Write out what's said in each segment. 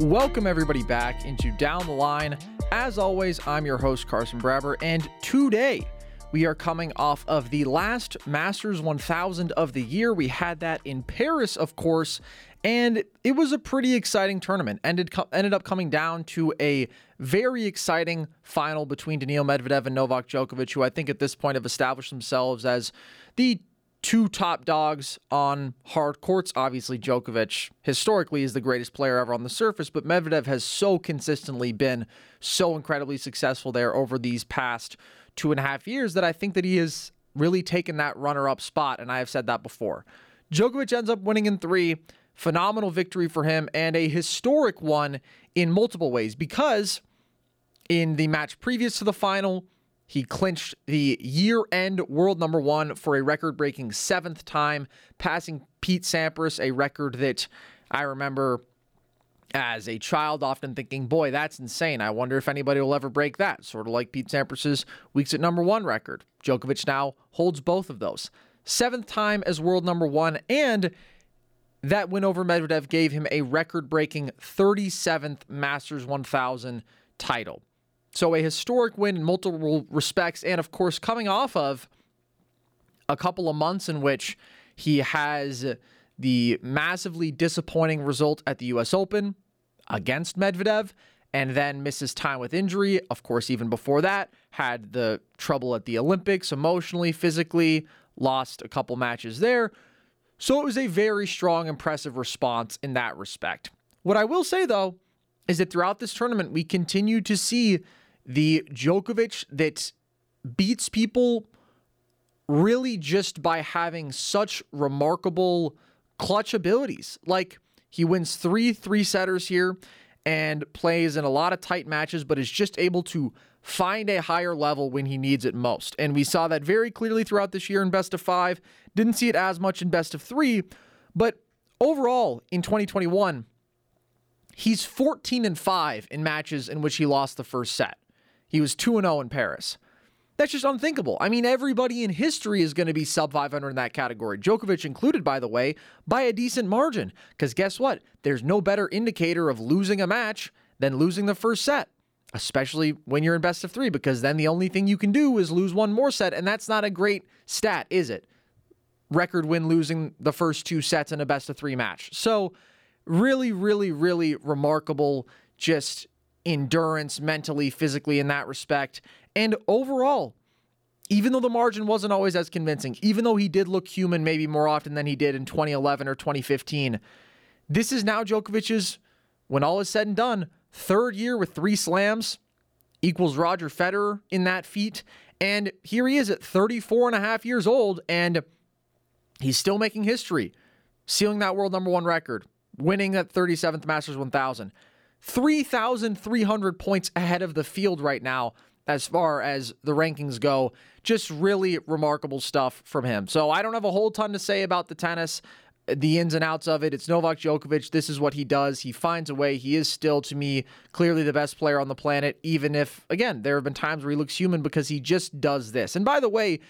Welcome, everybody, back into Down the Line. As always, I'm your host, Carson Brabber, and today we are coming off of the last Masters 1000 of the year. We had that in Paris, of course, and it was a pretty exciting tournament. Ended ended up coming down to a very exciting final between Daniil Medvedev and Novak Djokovic, who I think at this point have established themselves as the two top dogs on hard courts. Obviously, Djokovic historically is the greatest player ever on the surface, but Medvedev has so consistently been so incredibly successful there over these past two and a half years that I think that he has really taken that runner up spot. And I have said that before. Djokovic ends up winning in three. Phenomenal victory for him and a historic one in multiple ways because in the match previous to the final, he clinched the year end world number one for a record breaking seventh time, passing Pete Sampras, a record that I remember as a child often thinking, boy, that's insane. I wonder if anybody will ever break that. Sort of like Pete Sampras's weeks at number one record. Djokovic now holds both of those. Seventh time as world number one, and that win over Medvedev gave him a record breaking 37th Masters 1000 title. So a historic win in multiple respects, and of course, coming off of a couple of months in which he has the massively disappointing result at the US Open against Medvedev and then misses time with injury. Of course, even before that, had the trouble at the Olympics emotionally, physically, lost a couple matches there. So it was a very strong, impressive response in that respect. What I will say, though, is that throughout this tournament, we continue to see the Djokovic that beats people really just by having such remarkable clutch abilities. Like he wins three three setters here and plays in a lot of tight matches, but is just able to find a higher level when he needs it most. And we saw that very clearly throughout this year in best of five. Didn't see it as much in best of three, but overall in 2021, he's 14 and 5 in matches in which he lost the first set. He was 2 0 in Paris. That's just unthinkable. I mean, everybody in history is going to be sub 500 in that category. Djokovic included, by the way, by a decent margin. Because guess what? There's no better indicator of losing a match than losing the first set, especially when you're in best of three, because then the only thing you can do is lose one more set. And that's not a great stat, is it? Record win losing the first two sets in a best of three match. So, really, really, really remarkable, just endurance mentally, physically in that respect. And overall, even though the margin wasn't always as convincing, even though he did look human maybe more often than he did in 2011 or 2015, this is now Djokovic's, when all is said and done, third year with three slams, equals Roger Federer in that feat. And here he is at 34 and a half years old, and he's still making history, sealing that world number one record, winning that 37th Masters 1000. 3,300 points ahead of the field right now as far as the rankings go. Just really remarkable stuff from him. So I don't have a whole ton to say about the tennis, the ins and outs of it. It's Novak Djokovic. This is what he does. He finds a way. He is still, to me, clearly the best player on the planet, even if, again, there have been times where he looks human because he just does this. And by the way,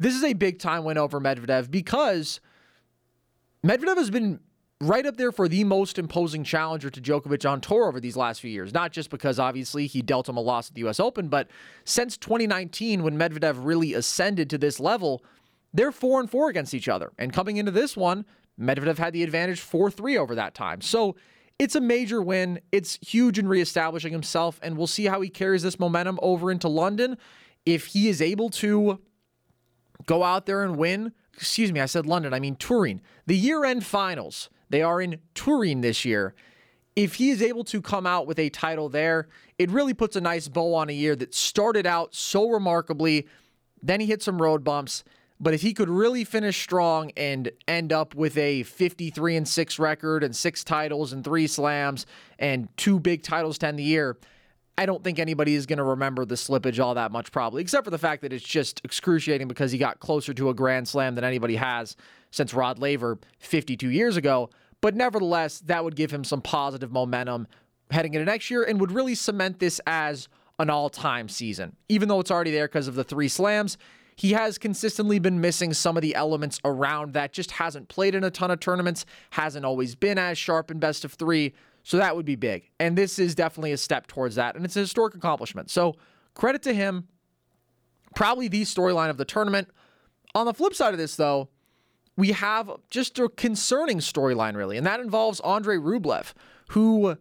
this is a big time win over Medvedev because Medvedev has been right up there for the most imposing challenger to Djokovic on tour over these last few years. Not just because obviously he dealt him a loss at the US Open, but since 2019 when Medvedev really ascended to this level, they're 4 and 4 against each other. And coming into this one, Medvedev had the advantage 4-3 over that time. So it's a major win. It's huge in reestablishing himself and we'll see how he carries this momentum over into London if he is able to go out there and win. Excuse me, I said London, I mean Turin. The year-end finals they are in Turin this year. If he is able to come out with a title there, it really puts a nice bow on a year that started out so remarkably. Then he hit some road bumps. But if he could really finish strong and end up with a 53 and 6 record and six titles and three slams and two big titles to end the year, I don't think anybody is going to remember the slippage all that much, probably, except for the fact that it's just excruciating because he got closer to a grand slam than anybody has since Rod Laver 52 years ago. But nevertheless, that would give him some positive momentum heading into next year and would really cement this as an all time season. Even though it's already there because of the three slams, he has consistently been missing some of the elements around that, just hasn't played in a ton of tournaments, hasn't always been as sharp in best of three. So that would be big. And this is definitely a step towards that. And it's a historic accomplishment. So credit to him. Probably the storyline of the tournament. On the flip side of this, though, we have just a concerning storyline, really, and that involves Andre Rublev, who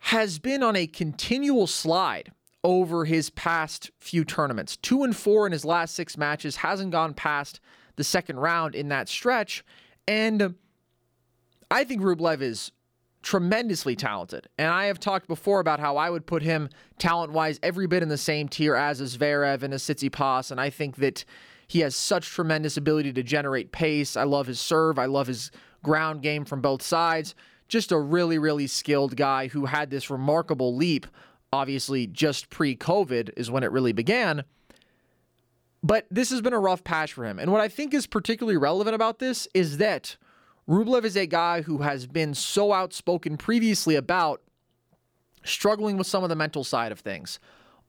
has been on a continual slide over his past few tournaments. Two and four in his last six matches, hasn't gone past the second round in that stretch. And I think Rublev is tremendously talented. And I have talked before about how I would put him talent wise every bit in the same tier as a Zverev and a Tsitsipas. And I think that he has such tremendous ability to generate pace. I love his serve. I love his ground game from both sides. Just a really, really skilled guy who had this remarkable leap. Obviously, just pre COVID is when it really began. But this has been a rough patch for him. And what I think is particularly relevant about this is that Rublev is a guy who has been so outspoken previously about struggling with some of the mental side of things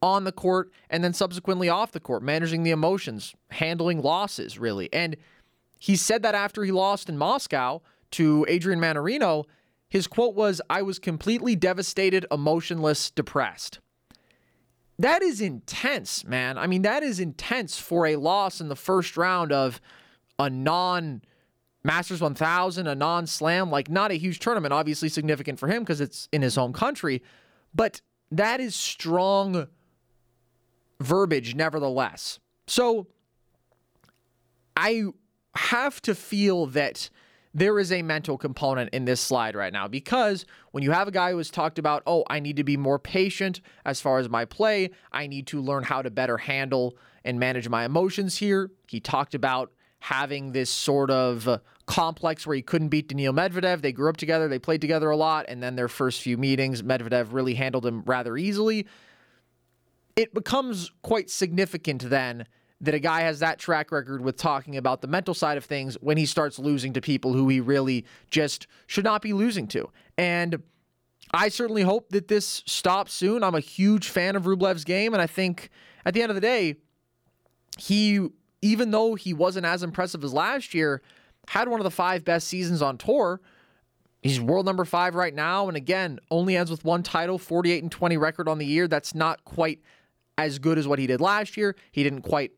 on the court and then subsequently off the court, managing the emotions, handling losses, really. And he said that after he lost in Moscow to Adrian Mannarino, his quote was, I was completely devastated, emotionless, depressed. That is intense, man. I mean, that is intense for a loss in the first round of a non Masters 1000, a non slam, like not a huge tournament, obviously significant for him because it's in his home country, but that is strong verbiage nevertheless. So I have to feel that there is a mental component in this slide right now because when you have a guy who has talked about, oh, I need to be more patient as far as my play, I need to learn how to better handle and manage my emotions here. He talked about having this sort of uh, complex where he couldn't beat Daniil Medvedev. They grew up together, they played together a lot, and then their first few meetings, Medvedev really handled him rather easily. It becomes quite significant then that a guy has that track record with talking about the mental side of things when he starts losing to people who he really just should not be losing to. And I certainly hope that this stops soon. I'm a huge fan of Rublev's game, and I think at the end of the day, he even though he wasn't as impressive as last year, had one of the five best seasons on tour. He's world number five right now. And again, only ends with one title, 48 and 20 record on the year. That's not quite as good as what he did last year. He didn't quite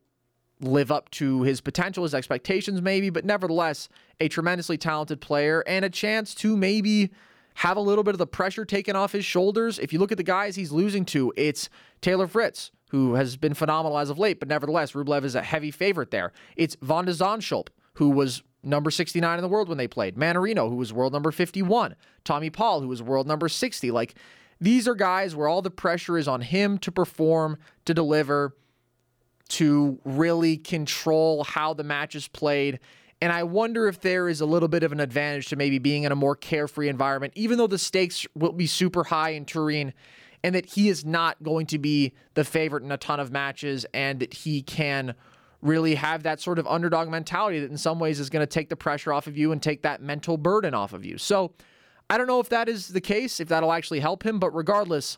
live up to his potential, his expectations, maybe, but nevertheless, a tremendously talented player and a chance to maybe have a little bit of the pressure taken off his shoulders. If you look at the guys he's losing to, it's Taylor Fritz, who has been phenomenal as of late, but nevertheless, Rublev is a heavy favorite there. It's Van de Zandschulp, who was number 69 in the world when they played. Mannarino, who was world number 51. Tommy Paul, who was world number 60. Like, these are guys where all the pressure is on him to perform, to deliver, to really control how the match is played. And I wonder if there is a little bit of an advantage to maybe being in a more carefree environment, even though the stakes will be super high in Turin and that he is not going to be the favorite in a ton of matches and that he can really have that sort of underdog mentality that in some ways is going to take the pressure off of you and take that mental burden off of you. So I don't know if that is the case, if that'll actually help him, but regardless,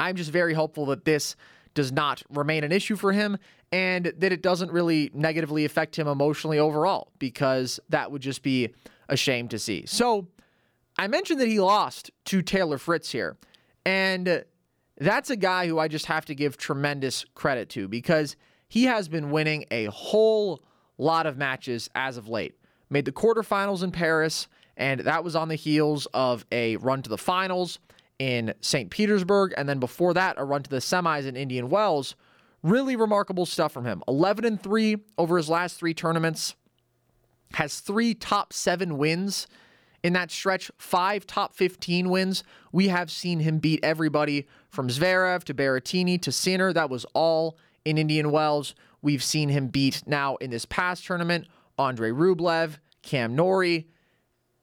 I'm just very hopeful that this does not remain an issue for him and that it doesn't really negatively affect him emotionally overall because that would just be a shame to see. So I mentioned that he lost to Taylor Fritz here. And that's a guy who I just have to give tremendous credit to because he has been winning a whole lot of matches as of late. Made the quarterfinals in Paris, and that was on the heels of a run to the finals in St. Petersburg, and then before that, a run to the semis in Indian Wells. Really remarkable stuff from him. 11 and 3 over his last three tournaments, has three top seven wins in that stretch, five top 15 wins. We have seen him beat everybody from Zverev to Berrettini to Sinner. That was all in Indian Wells. We've seen him beat now in this past tournament Andre Rublev, Cam Norrie.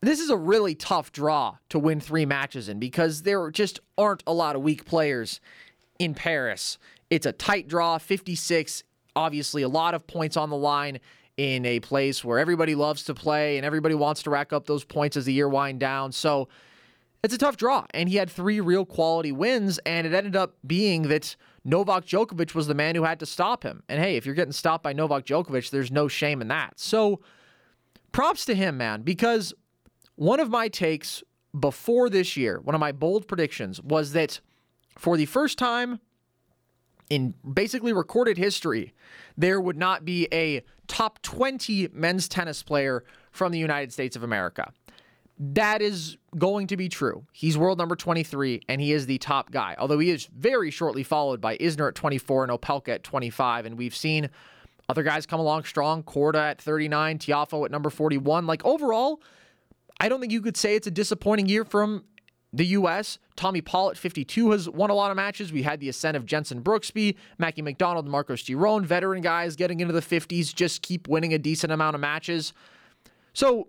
This is a really tough draw to win three matches in because there just aren't a lot of weak players in Paris. It's a tight draw, 56, obviously a lot of points on the line in a place where everybody loves to play and everybody wants to rack up those points as the year wind down. So it's a tough draw. And he had three real quality wins, and it ended up being that Novak Djokovic was the man who had to stop him. And hey, if you're getting stopped by Novak Djokovic, there's no shame in that. So props to him, man, because one of my takes before this year, one of my bold predictions was that for the first time in basically recorded history, there would not be a top 20 men's tennis player from the United States of America. That is going to be true. He's world number 23 and he is the top guy, although he is very shortly followed by Isner at 24 and Opelka at 25. And we've seen other guys come along strong Korda at 39, Tiafoe at number 41. Like overall, I don't think you could say it's a disappointing year from the U.S., Tommy at 52 has won a lot of matches. We had the ascent of Jenson Brooksby, Mackie McDonald, Marcos Giron, veteran guys getting into the 50s, just keep winning a decent amount of matches. So,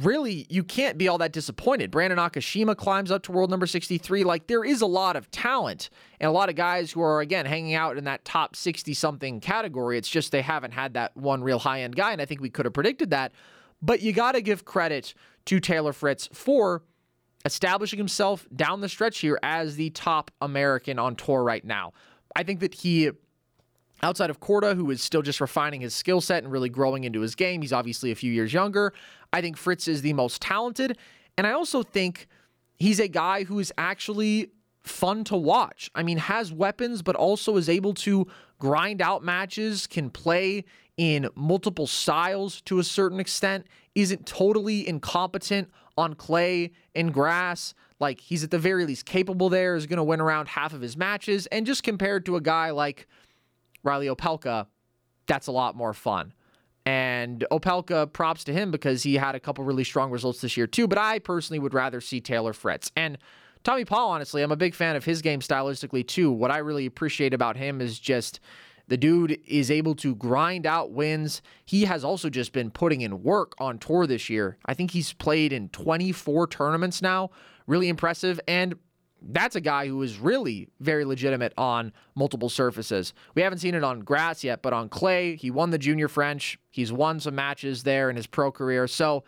really, you can't be all that disappointed. Brandon Nakashima climbs up to world number 63. Like, there is a lot of talent and a lot of guys who are, again, hanging out in that top 60 something category. It's just they haven't had that one real high end guy. And I think we could have predicted that. But you got to give credit to Taylor Fritz for establishing himself down the stretch here as the top American on tour right now. I think that he, outside of Korda, who is still just refining his skill set and really growing into his game, he's obviously a few years younger. I think Fritz is the most talented. And I also think he's a guy who is actually fun to watch. I mean, has weapons, but also is able to grind out matches, can play in multiple styles to a certain extent, isn't totally incompetent on clay and grass. Like he's at the very least capable there, is going to win around half of his matches. And just compared to a guy like Riley Opelka, that's a lot more fun. And Opelka, props to him because he had a couple really strong results this year too. But I personally would rather see Taylor Fritz. And Tommy Paul, honestly, I'm a big fan of his game stylistically too. What I really appreciate about him is just the dude is able to grind out wins. He has also just been putting in work on tour this year. I think he's played in 24 tournaments now. Really impressive. And that's a guy who is really very legitimate on multiple surfaces. We haven't seen it on grass yet, but on clay, he won the junior French. He's won some matches there in his pro career. So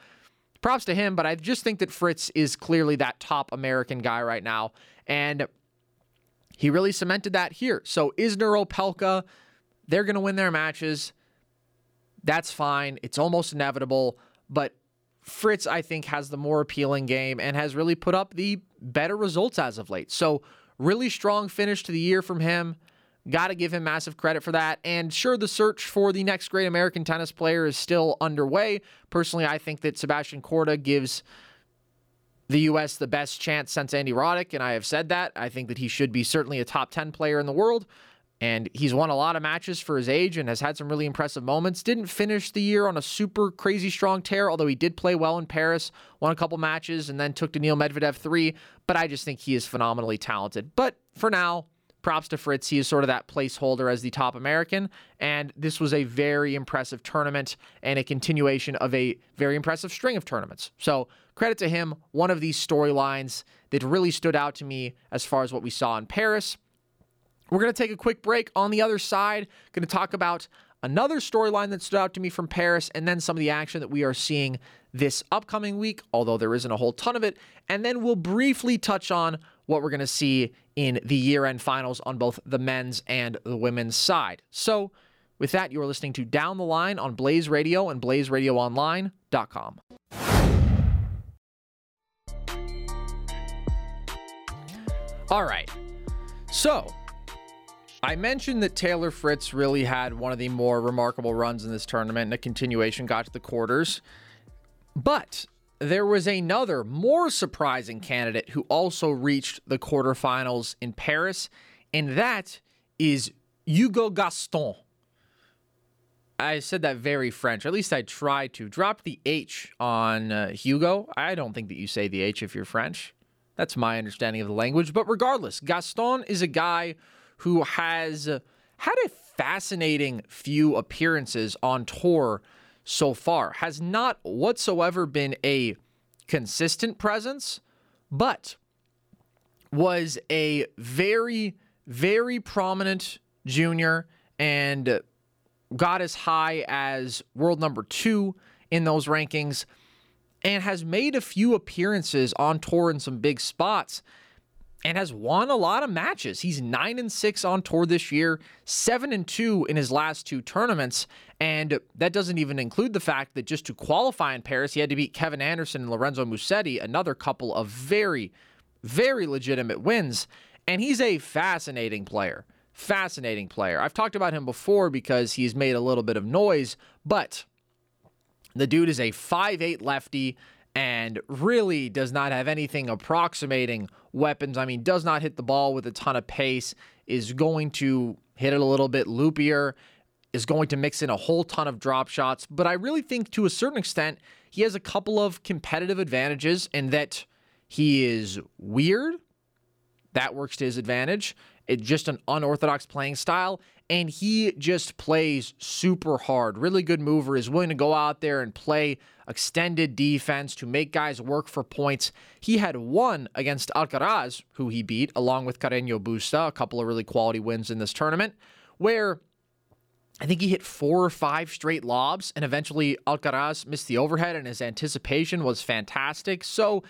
props to him, but I just think that Fritz is clearly that top American guy right now. And he really cemented that here. So Isner Opelka, they're going to win their matches. That's fine. It's almost inevitable. But Fritz, I think, has the more appealing game and has really put up the better results as of late. So, really strong finish to the year from him. Got to give him massive credit for that. And sure, the search for the next great American tennis player is still underway. Personally, I think that Sebastian Korda gives the U.S. the best chance since Andy Roddick, and I have said that. I think that he should be certainly a top 10 player in the world. And he's won a lot of matches for his age and has had some really impressive moments. Didn't finish the year on a super crazy strong tear, although he did play well in Paris, won a couple matches, and then took Daniil Medvedev three. But I just think he is phenomenally talented. But for now, props to Fritz. He is sort of that placeholder as the top American. And this was a very impressive tournament and a continuation of a very impressive string of tournaments. So credit to him. One of these storylines that really stood out to me as far as what we saw in Paris. We're going to take a quick break. On the other side, going to talk about another storyline that stood out to me from Paris and then some of the action that we are seeing this upcoming week, although there isn't a whole ton of it. And then we'll briefly touch on what we're going to see in the year end finals on both the men's and the women's side. So, with that, you are listening to Down the Line on Blaze Radio and blazeradioonline.com. All right. So, I mentioned that Taylor Fritz really had one of the more remarkable runs in this tournament and a continuation got to the quarters. But there was another more surprising candidate who also reached the quarterfinals in Paris, and that is Hugo Gaston. I said that very French. At least I tried to. Drop the H on uh, Hugo. I don't think that you say the H if you're French. That's my understanding of the language. But regardless, Gaston is a guy who has uh, had a fascinating few appearances on tour so far, has not whatsoever been a consistent presence, but was a very, very prominent junior and got as high as world number two in those rankings and has made a few appearances on tour in some big spots and has won a lot of matches. He's 9 and 6 on tour this year, 7 and 2 in his last two tournaments, and that doesn't even include the fact that just to qualify in Paris, he had to beat Kevin Anderson and Lorenzo Musetti, another couple of very very legitimate wins, and he's a fascinating player. Fascinating player. I've talked about him before because he's made a little bit of noise, but the dude is a 5'8 lefty and really does not have anything approximating weapons. I mean, does not hit the ball with a ton of pace, is going to hit it a little bit loopier, is going to mix in a whole ton of drop shots. But I really think to a certain extent, he has a couple of competitive advantages in that he is weird. That works to his advantage. It's just an unorthodox playing style. And he just plays super hard. Really good mover, is willing to go out there and play extended defense to make guys work for points. He had one against Alcaraz, who he beat, along with Carreño Busta, a couple of really quality wins in this tournament, where I think he hit four or five straight lobs, and eventually Alcaraz missed the overhead, and his anticipation was fantastic. So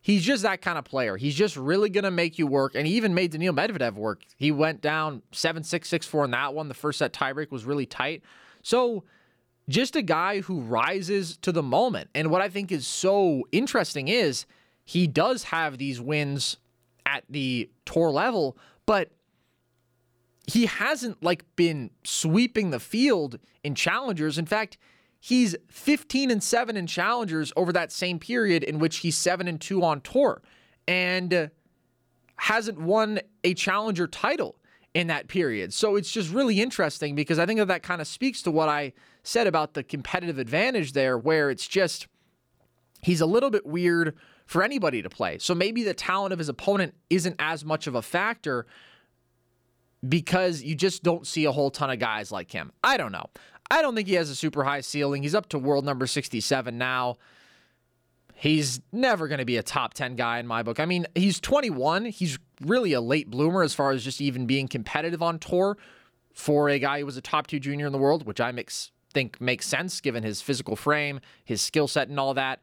He's just that kind of player. He's just really going to make you work. And he even made Daniil Medvedev work. He went down 7 6 6 4 in that one. The first set tiebreak was really tight. So, just a guy who rises to the moment. And what I think is so interesting is he does have these wins at the tour level, but he hasn't like been sweeping the field in challengers. In fact, He's 15 and 7 in challengers over that same period in which he's 7 and 2 on tour and uh, hasn't won a challenger title in that period. So it's just really interesting because I think that that kind of speaks to what I said about the competitive advantage there where it's just he's a little bit weird for anybody to play. So maybe the talent of his opponent isn't as much of a factor because you just don't see a whole ton of guys like him. I don't know. I don't think he has a super high ceiling. He's up to world number 67 now. He's never going to be a top 10 guy in my book. I mean, he's 21. He's really a late bloomer as far as just even being competitive on tour for a guy who was a top two junior in the world, which I mix, think makes sense given his physical frame, his skill set, and all that.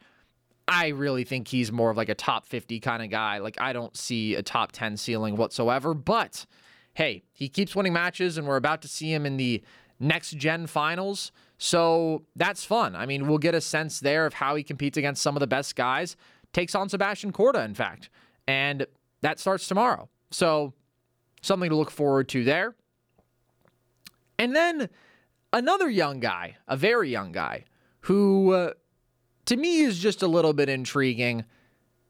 I really think he's more of like a top 50 kind of guy. Like, I don't see a top 10 ceiling whatsoever. But hey, he keeps winning matches, and we're about to see him in the next gen finals. So that's fun. I mean, we'll get a sense there of how he competes against some of the best guys. Takes on Sebastian Korda, in fact. And that starts tomorrow. So something to look forward to there. And then another young guy, a very young guy, who uh, to me is just a little bit intriguing.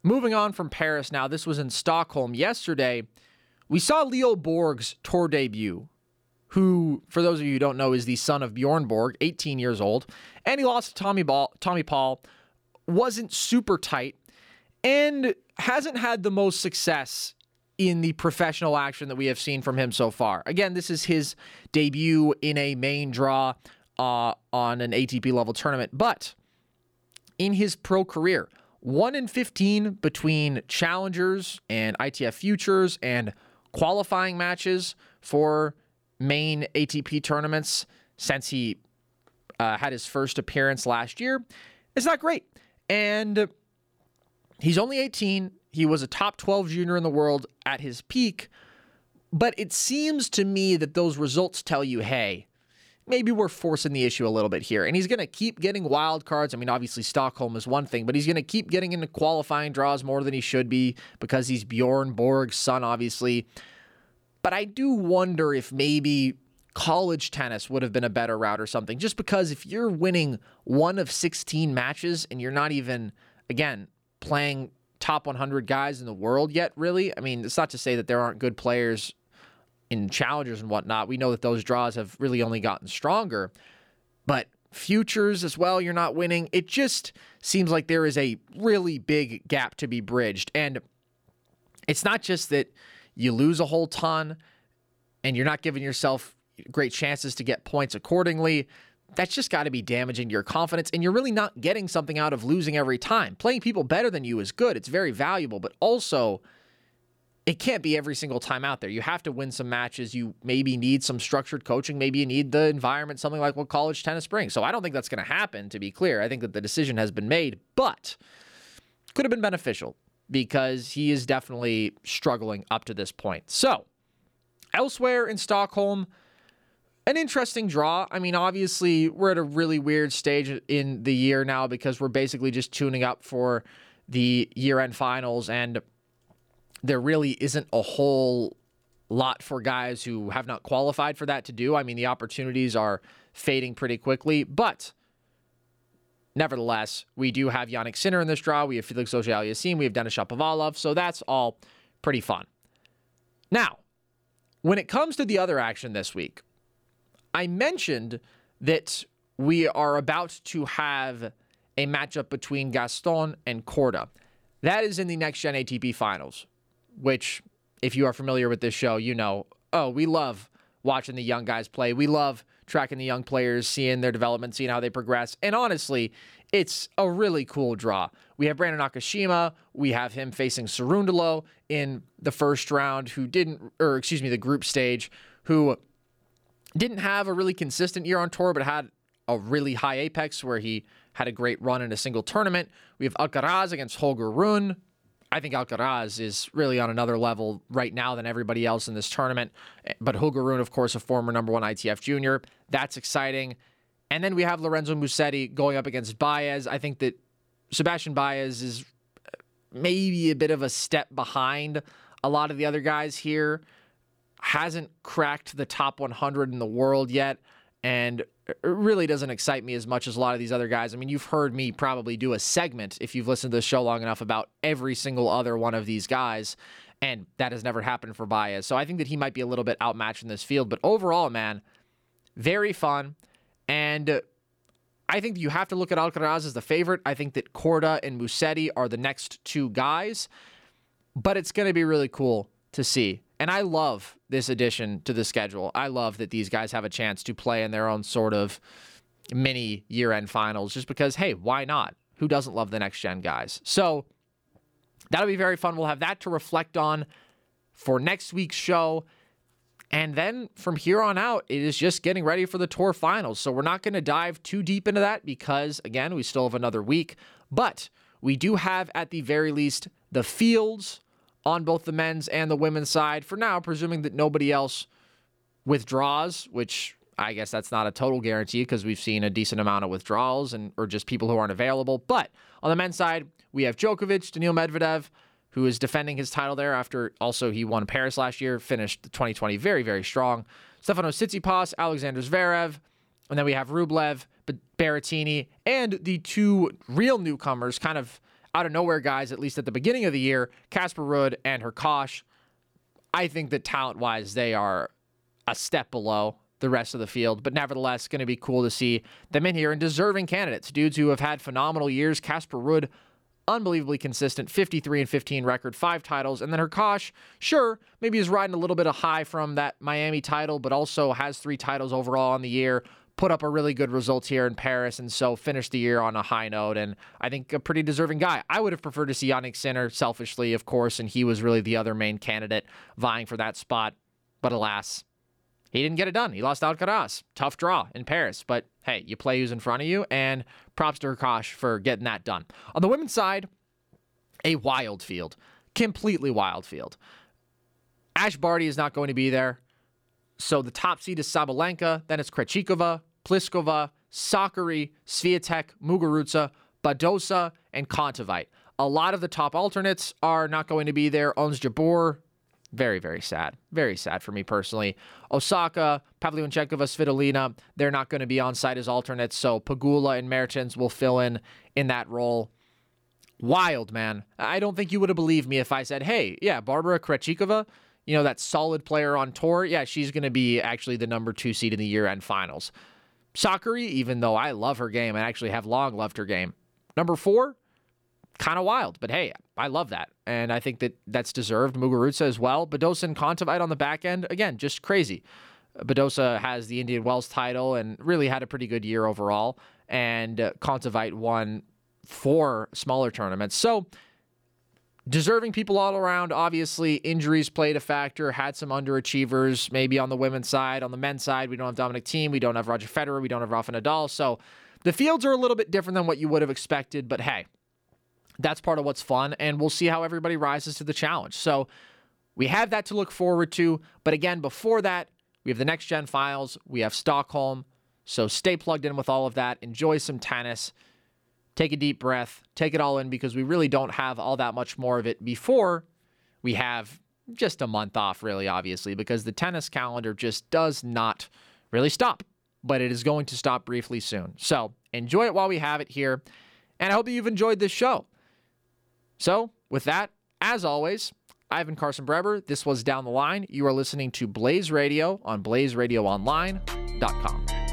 Moving on from Paris now, this was in Stockholm yesterday. We saw Leo Borg's tour debut who, for those of you who don't know, is the son of Bjorn Borg, 18 years old, and he lost to Tommy, Ball, Tommy Paul, wasn't super tight, and hasn't had the most success in the professional action that we have seen from him so far. Again, this is his debut in a main draw uh, on an ATP level tournament, but in his pro career, 1 in 15 between challengers and ITF futures and qualifying matches for main ATP tournaments since he uh, had his first appearance last year is not great. And he's only 18. He was a top 12 junior in the world at his peak. But it seems to me that those results tell you, hey, maybe we're forcing the issue a little bit here. And he's going to keep getting wild cards. I mean, obviously, Stockholm is one thing, but he's going to keep getting into qualifying draws more than he should be because he's Bjorn Borg's son, obviously. But I do wonder if maybe college tennis would have been a better route or something. Just because if you're winning one of 16 matches and you're not even, again, playing top 100 guys in the world yet, really, I mean, it's not to say that there aren't good players in challengers and whatnot. We know that those draws have really only gotten stronger. But futures as well, you're not winning. It just seems like there is a really big gap to be bridged. And it's not just that you lose a whole ton and you're not giving yourself great chances to get points accordingly. That's just got to be damaging to your confidence. And you're really not getting something out of losing every time. Playing people better than you is good, it's very valuable, but also it can't be every single time out there. You have to win some matches. You maybe need some structured coaching. Maybe you need the environment, something like what college tennis brings. So I don't think that's going to happen, to be clear. I think that the decision has been made, but could have been beneficial. Because he is definitely struggling up to this point. So, elsewhere in Stockholm, an interesting draw. I mean, obviously, we're at a really weird stage in the year now because we're basically just tuning up for the year end finals, and there really isn't a whole lot for guys who have not qualified for that to do. I mean, the opportunities are fading pretty quickly, but nevertheless, we do have Jannik Sinner in this draw. We have Felix Auger-Aliassime. We have Denis Shapovalov. So that's all pretty fun. Now, when it comes to the other action this week, I mentioned that we are about to have a matchup between Gaston and Korda. That is in the next gen ATP finals, which, if you are familiar with this show, you know, oh, we love watching the young guys play. We love tracking the young players, seeing their development, seeing how they progress. And honestly, it's a really cool draw. We have Brandon Nakashima. We have him facing Cerundolo in the first round, who didn't, or excuse me, the group stage, who didn't have a really consistent year on tour, but had a really high apex where he had a great run in a single tournament. We have Alcaraz against Holger Rune. I think Alcaraz is really on another level right now than everybody else in this tournament. But Holger Rune, of course, a former number one ITF junior. That's exciting. And then we have Lorenzo Musetti going up against Baez. I think that Sebastian Baez is uh, maybe a bit of a step behind a lot of the other guys here hasn't cracked the top 100 in the world yet and really doesn't excite me as much as a lot of these other guys. I mean, you've heard me probably do a segment if you've listened to the show long enough about every single other one of these guys, and that has never happened for Baez. So I think that he might be a little bit outmatched in this field, but overall, man, very fun. And I think you have to look at Alcaraz as the favorite. I think that Korda and Musetti are the next two guys, but it's going to be really cool to see and I love this addition to the schedule. I love that these guys have a chance to play in their own sort of mini year end finals just because, hey, why not? Who doesn't love the next gen guys? So that'll be very fun. We'll have that to reflect on for next week's show. And then from here on out, it is just getting ready for the tour finals. So we're not going to dive too deep into that because, again, we still have another week. But we do have, at the very least, the fields on both the men's and the women's side for now, presuming that nobody else withdraws, which I guess that's not a total guarantee because we've seen a decent amount of withdrawals and or just people who aren't available. But on the men's side, we have Djokovic, Daniil Medvedev, who is defending his title there after also he won Paris last year, finished 2020 very, very strong. Stefano Tsitsipas, Alexander Zverev, and then we have Rublev, Berrettini, and the two real newcomers, kind of out of nowhere guys, at least at the beginning of the year, Casper Ruud and Hurkacz. I think that talent wise, they are a step below the rest of the field, but nevertheless, going to be cool to see them in here and deserving candidates, dudes who have had phenomenal years. Casper Ruud, unbelievably consistent, 53 and 15 record, five titles, and then Hurkacz, sure, maybe is riding a little bit of high from that Miami title, but also has three titles overall on the year put up a really good result here in Paris and so finished the year on a high note. And I think a pretty deserving guy. I would have preferred to see Jannik Sinner, selfishly, of course, and he was really the other main candidate vying for that spot. But alas, he didn't get it done. He lost Alcaraz. Tough draw in Paris. But hey, you play who's in front of you, and props to Hurkacz for getting that done. On the women's side, a wild field. Completely wild field. Ash Barty is not going to be there. So the top seed is Sabalenka, then it's Krejcikova, Pliskova, Sakkari, Swiatek, Muguruza, Badosa, and Kontaveit. A lot of the top alternates are not going to be there. Ons Jabeur, very, very sad. Very sad for me personally. Osaka, Pavlyuchenkova, Svitolina, they're not going to be on site as alternates, so Pegula and Mertens will fill in in that role. Wild, man. I don't think you would have believed me if I said, hey, yeah, Barbara Krejcikova, you know, that solid player on tour, yeah, she's going to be actually the number two seed in the year end finals. Sakkari, even though I love her game and actually have long loved her game. Number four, kind of wild, but hey, I love that. And I think that that's deserved. Muguruza as well. Badosa and Kontaveit on the back end, again, just crazy. Badosa has the Indian Wells title and really had a pretty good year overall. And uh, Kontaveit won four smaller tournaments. So deserving people all around. Obviously, injuries played a factor, had some underachievers, maybe on the women's side. On the men's side, we don't have Dominic Thiem, we don't have Roger Federer, we don't have Rafa Nadal. So the fields are a little bit different than what you would have expected, but hey, that's part of what's fun, and we'll see how everybody rises to the challenge. So we have that to look forward to. But again, before that, we have the next gen files, we have Stockholm. So stay plugged in with all of that. Enjoy some tennis. Take a deep breath, take it all in because we really don't have all that much more of it before we have just a month off, really, obviously, because the tennis calendar just does not really stop, but it is going to stop briefly soon. So enjoy it while we have it here. And I hope you've enjoyed this show. So, with that, as always, been Carson Breber. This was Down the Line. You are listening to Blaze Radio on blazeradioonline.com.